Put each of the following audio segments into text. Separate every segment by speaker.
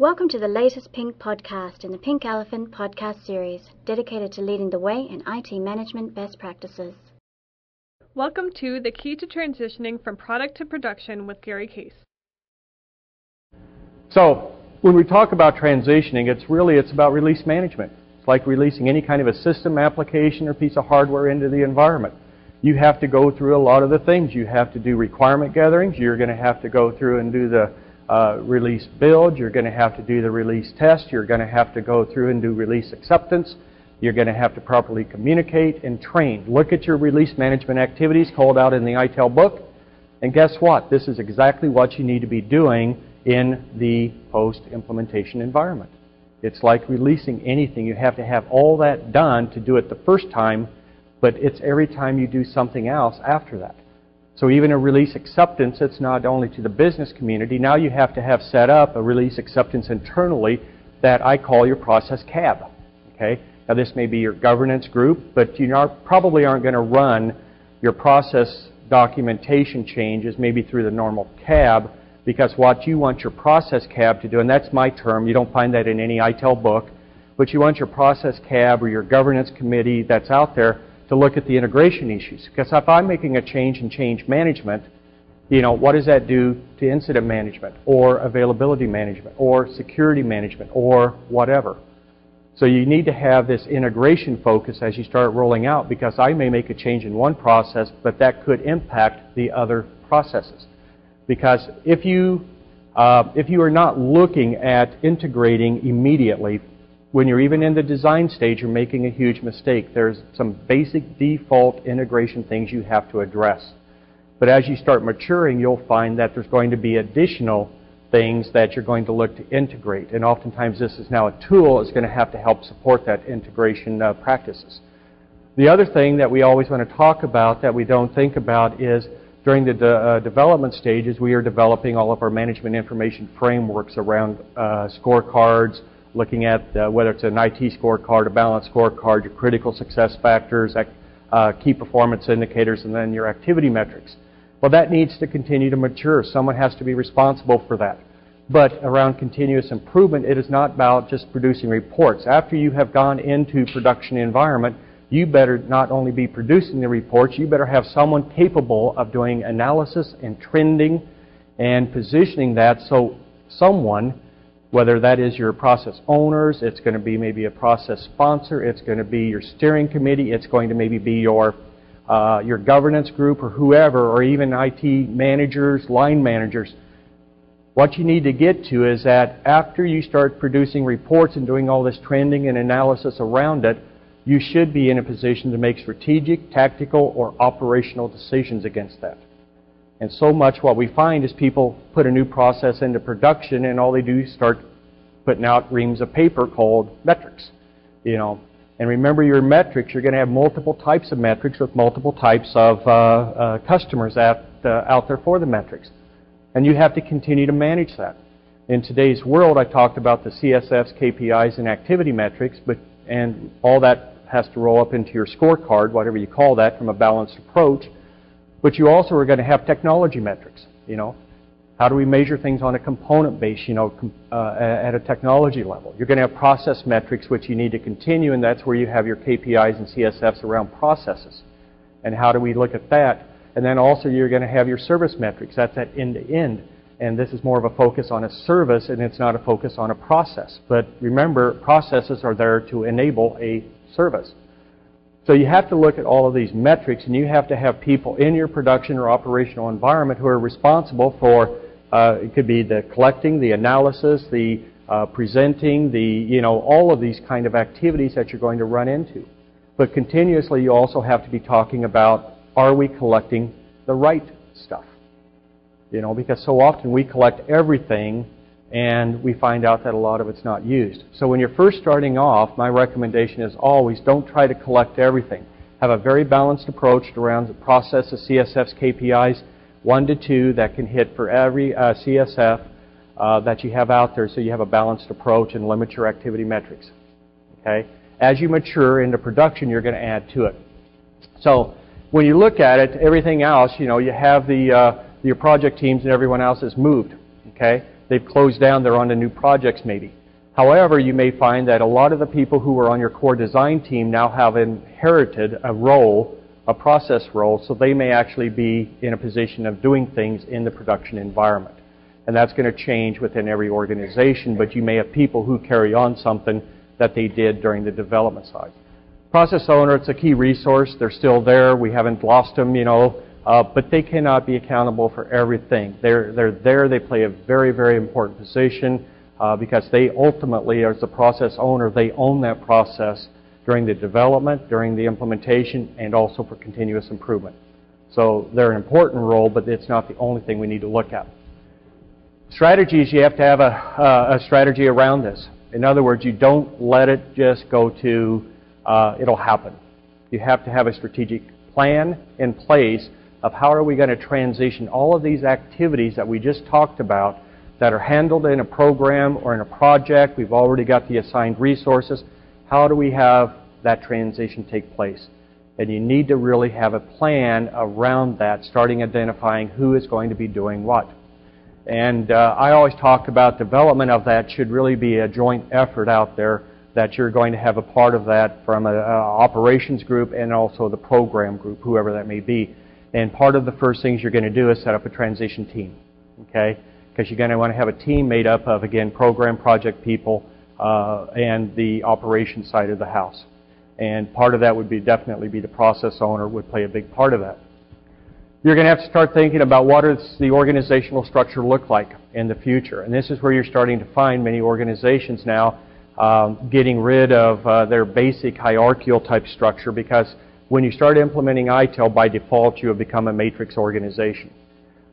Speaker 1: Welcome to the latest Pink podcast in the Pink Elephant podcast series, dedicated to leading the way in IT management best practices.
Speaker 2: Welcome to The Key to Transitioning from Product to Production with Gary Case.
Speaker 3: So, when we talk about transitioning, it's really it's about release management. It's like releasing any kind of a system application or piece of hardware into the environment. You have to go through a lot of the things. You have to do requirement gatherings. You're going to have to go through and do the uh, release build. You're going to have to do the release test. You're going to have to go through and do release acceptance. You're going to have to properly communicate and train. Look at your release management activities called out in the ITIL book. And guess what? This is exactly what you need to be doing in the post-implementation environment. It's like releasing anything. You have to have all that done to do it the first time, but it's every time you do something else after that. So even a release acceptance, it's not only to the business community. Now you have to have set up a release acceptance internally that I call your process CAB. Okay? Now this may be your governance group, but you probably aren't going to run your process documentation changes maybe through the normal CAB because what you want your process CAB to do, and that's my term, you don't find that in any ITIL book, but you want your process CAB or your governance committee that's out there to look at the integration issues. Because if I'm making a change in change management, you know, what does that do to incident management or availability management or security management or whatever? So you need to have this integration focus as you start rolling out because I may make a change in one process, but that could impact the other processes. Because if you, uh, if you are not looking at integrating immediately, when you're even in the design stage, you're making a huge mistake. There's some basic default integration things you have to address. But as you start maturing, you'll find that there's going to be additional things that you're going to look to integrate. And oftentimes this is now a tool that's going to have to help support that integration uh, practices. The other thing that we always want to talk about that we don't think about is during the de uh, development stages, we are developing all of our management information frameworks around uh, scorecards, looking at uh, whether it's an IT scorecard, a balance scorecard, your critical success factors, uh, key performance indicators, and then your activity metrics. Well, that needs to continue to mature. Someone has to be responsible for that. But around continuous improvement, it is not about just producing reports. After you have gone into production environment, you better not only be producing the reports, you better have someone capable of doing analysis and trending and positioning that so someone, whether that is your process owners, it's going to be maybe a process sponsor, it's going to be your steering committee, it's going to maybe be your uh, your governance group or whoever, or even IT managers, line managers. What you need to get to is that after you start producing reports and doing all this trending and analysis around it, you should be in a position to make strategic, tactical, or operational decisions against that. And so much what we find is people put a new process into production and all they do is start putting out reams of paper called metrics. You know, and remember your metrics, you're going to have multiple types of metrics with multiple types of uh, uh, customers at, uh, out there for the metrics. And you have to continue to manage that. In today's world, I talked about the CSFs, KPIs, and activity metrics, but and all that has to roll up into your scorecard, whatever you call that, from a balanced approach. But you also are going to have technology metrics. You know, how do we measure things on a component base? You know, uh, at a technology level. You're going to have process metrics, which you need to continue, and that's where you have your KPIs and CSFs around processes. And how do we look at that? And then also you're going to have your service metrics. That's at end to end. And this is more of a focus on a service, and it's not a focus on a process. But remember, processes are there to enable a service. So you have to look at all of these metrics, and you have to have people in your production or operational environment who are responsible for, uh, it could be the collecting, the analysis, the uh, presenting, the, you know, all of these kind of activities that you're going to run into. But continuously, you also have to be talking about, are we collecting the right stuff? You know, because so often we collect everything and we find out that a lot of it's not used. So when you're first starting off, my recommendation is always don't try to collect everything. Have a very balanced approach around the process of CSF's KPIs, one to two that can hit for every uh, CSF uh, that you have out there so you have a balanced approach and limit your activity metrics. Okay? As you mature into production, you're going to add to it. So when you look at it, everything else, you know, you have the, uh, your project teams and everyone else is moved. Okay? They've closed down, they're on to new projects maybe. However, you may find that a lot of the people who were on your core design team now have inherited a role, a process role, so they may actually be in a position of doing things in the production environment. And that's going to change within every organization, but you may have people who carry on something that they did during the development side. Process owner, it's a key resource. They're still there. We haven't lost them, you know, uh, but they cannot be accountable for everything. They're, they're there. They play a very, very important position uh, because they ultimately, as the process owner, they own that process during the development, during the implementation, and also for continuous improvement. So they're an important role, but it's not the only thing we need to look at. Strategies, you have to have a, uh, a strategy around this. In other words, you don't let it just go to uh, it'll happen. You have to have a strategic plan in place of how are we going to transition all of these activities that we just talked about that are handled in a program or in a project. We've already got the assigned resources. How do we have that transition take place? And you need to really have a plan around that, starting identifying who is going to be doing what. And uh, I always talk about development of that should really be a joint effort out there that you're going to have a part of that from an operations group and also the program group, whoever that may be. And part of the first things you're going to do is set up a transition team, okay? Because you're going to want to have a team made up of, again, program project people uh, and the operations side of the house. And part of that would be definitely be the process owner would play a big part of that. You're going to have to start thinking about what does the organizational structure look like in the future. And this is where you're starting to find many organizations now um, getting rid of uh, their basic hierarchical type structure because when you start implementing ITIL, by default, you have become a matrix organization.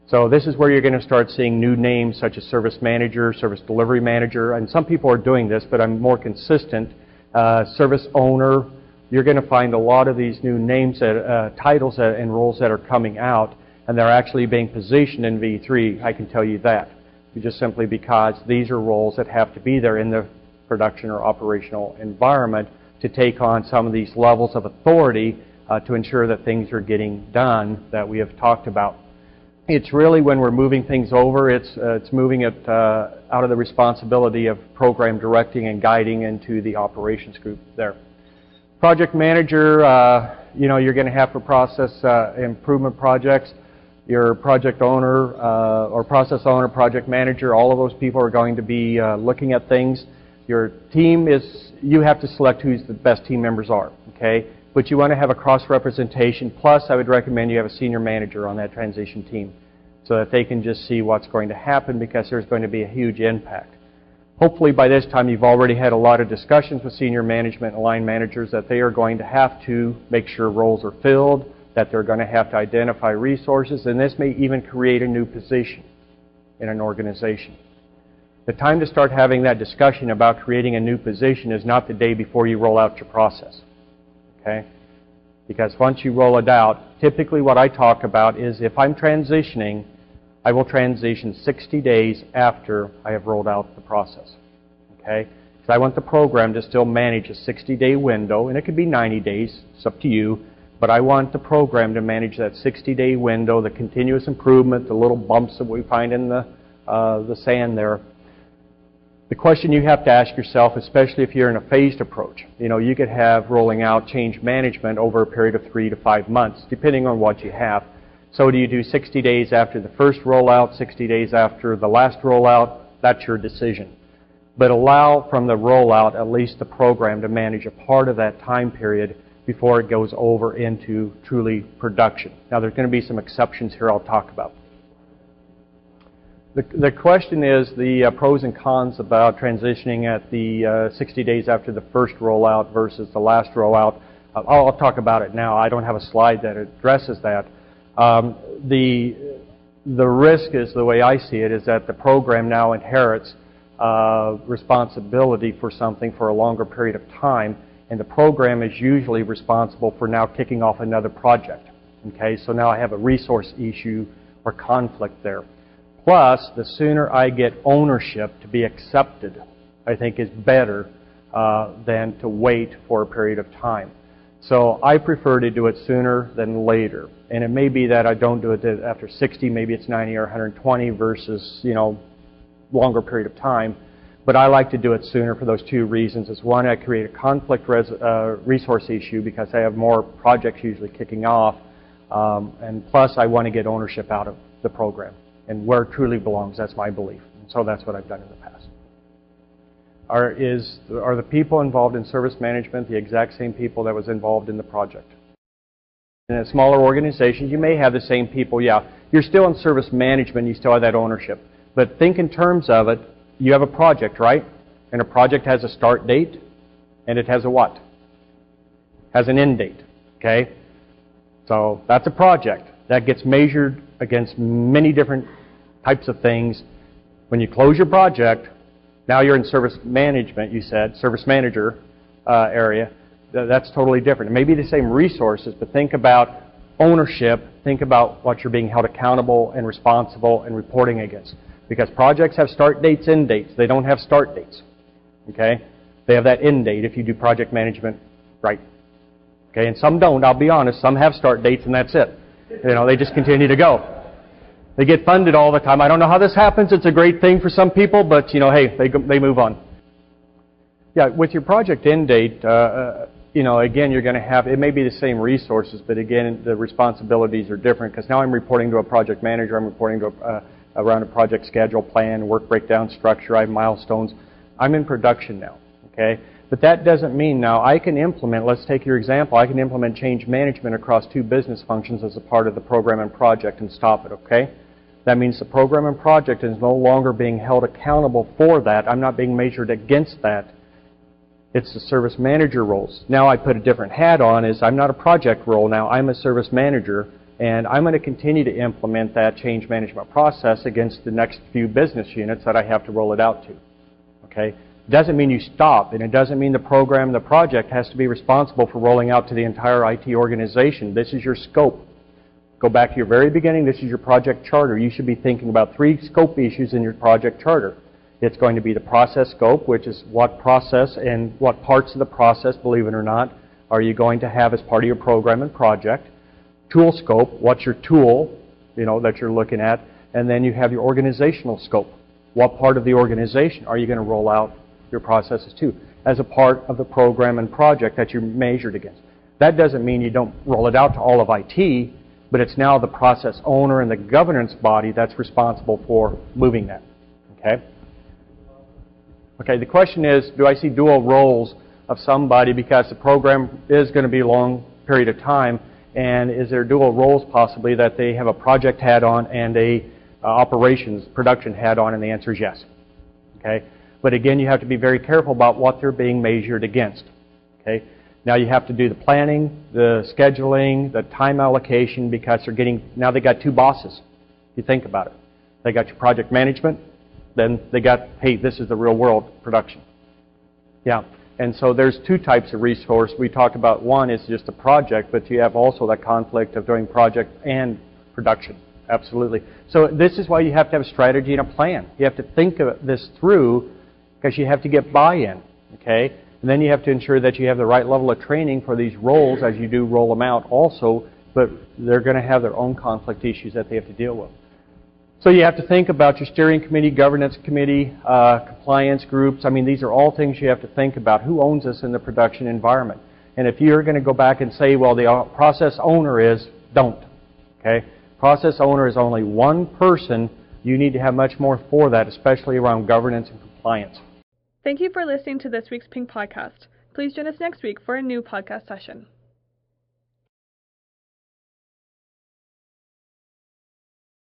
Speaker 3: So this is where you're going to start seeing new names such as service manager, service delivery manager, and some people are doing this, but I'm more consistent. Uh, service owner. You're going to find a lot of these new names, that, uh, titles that, and roles that are coming out, and they're actually being positioned in V3. I can tell you that, just simply because these are roles that have to be there in the production or operational environment to take on some of these levels of authority uh, to ensure that things are getting done that we have talked about. It's really when we're moving things over, it's, uh, it's moving it uh, out of the responsibility of program directing and guiding into the operations group there. Project manager, uh, you know, you're going to have for process uh, improvement projects. Your project owner uh, or process owner, project manager, all of those people are going to be looking at things your team is, you have to select who the best team members are, okay? But you want to have a cross representation. Plus, I would recommend you have a senior manager on that transition team so that they can just see what's going to happen because there's going to be a huge impact. Hopefully, by this time, you've already had a lot of discussions with senior management and line managers that they are going to have to make sure roles are filled, that they're going to have to identify resources, and this may even create a new position in an organization. The time to start having that discussion about creating a new position is not the day before you roll out your process. Okay? Because once you roll it out, typically what I talk about is if I'm transitioning, I will transition 60 days after I have rolled out the process. Okay? So I want the program to still manage a 60 day window, and it could be 90 days, it's up to you, but I want the program to manage that 60 day window, the continuous improvement, the little bumps that we find in the, uh, the sand there, the question you have to ask yourself, especially if you're in a phased approach, you know, you could have rolling out change management over a period of three to five months, depending on what you have. So do you do 60 days after the first rollout, 60 days after the last rollout? That's your decision. But allow from the rollout at least the program to manage a part of that time period before it goes over into truly production. Now there's going to be some exceptions here I'll talk about. The, the question is the uh, pros and cons about transitioning at the uh, 60 days after the first rollout versus the last rollout. Uh, I'll, I'll, talk about it now. I don't have a slide that addresses that. Um, the, the risk is, the way I see it, is that the program now inherits uh, responsibility for something for a longer period of time, and the program is usually responsible for now kicking off another project. Okay, so now I have a resource issue or conflict there. Plus, the sooner I get ownership to be accepted, I think is better uh, than to wait for a period of time. So I prefer to do it sooner than later. And it may be that I don't do it after 60, maybe it's 90 or 120 versus, you know, longer period of time. But I like to do it sooner for those two reasons. Is one, I create a conflict res- uh, resource issue because I have more projects usually kicking off, um, and plus I want to get ownership out of the program and where it truly belongs. That's my belief. And so that's what I've done in the past. Are, is, are the people involved in service management the exact same people that was involved in the project? In a smaller organization, you may have the same people. Yeah, you're still in service management. You still have that ownership. But think in terms of it. You have a project, right? And a project has a start date, and it has a what? Has an end date. Okay? So that's a project. That gets measured against many different types of things. When you close your project, now you're in service management, you said, service manager uh, area. That's totally different. It may be the same resources, but think about ownership. Think about what you're being held accountable and responsible and reporting against. Because projects have start dates, end dates. They don't have start dates. Okay? They have that end date if you do project management right. Okay, and some don't, I'll be honest. Some have start dates and that's it. You know, they just continue to go. They get funded all the time. I don't know how this happens. It's a great thing for some people, but you know, hey, they they move on. Yeah, with your project end date, uh, uh you know, again, you're going to have it may be the same resources, but again, the responsibilities are different because now I'm reporting to a project manager. I'm reporting to a, uh, around a project schedule, plan, work breakdown, structure. I have milestones. I'm in production now. Okay. But that doesn't mean now I can implement, let's take your example, I can implement change management across two business functions as a part of the program and project and stop it, okay? That means the program and project is no longer being held accountable for that. I'm not being measured against that. It's the service manager roles. Now I put a different hat on is I'm not a project role now, I'm a service manager and I'm going to continue to implement that change management process against the next few business units that I have to roll it out to. Okay? Doesn't mean you stop, and it doesn't mean the program, the project has to be responsible for rolling out to the entire IT organization. This is your scope. Go back to your very beginning. This is your project charter. You should be thinking about three scope issues in your project charter. It's going to be the process scope, which is what process and what parts of the process, believe it or not, are you going to have as part of your program and project. Tool scope, what's your tool, you know, that you're looking at. And then you have your organizational scope. What part of the organization are you going to roll out your processes too, as a part of the program and project that you're measured against. That doesn't mean you don't roll it out to all of IT, but it's now the process owner and the governance body that's responsible for moving that. Okay? Okay, the question is, do I see dual roles of somebody because the program is going to be a long period of time, and is there dual roles possibly that they have a project hat on and a uh, operations production hat on, and the answer is yes. Okay? But again, you have to be very careful about what they're being measured against. Okay? Now you have to do the planning, the scheduling, the time allocation because they're getting now they got two bosses. If You think about it. They got your project management, then they got hey, this is the real world production. Yeah. And so there's two types of resource. We talked about one is just a project, but you have also that conflict of doing project and production. Absolutely. So this is why you have to have a strategy and a plan. You have to think of this through because you have to get buy-in, okay? And then you have to ensure that you have the right level of training for these roles as you do roll them out also, but they're going to have their own conflict issues that they have to deal with. So you have to think about your steering committee, governance committee, uh, compliance groups. I mean, these are all things you have to think about. Who owns this in the production environment? And if you're going to go back and say, well, the uh, process owner is, don't. Okay? Process owner is only one person. You need to have much more for that, especially around governance and compliance.
Speaker 2: Thank you for listening to this week's Pink Podcast. Please join us next week for a new podcast session.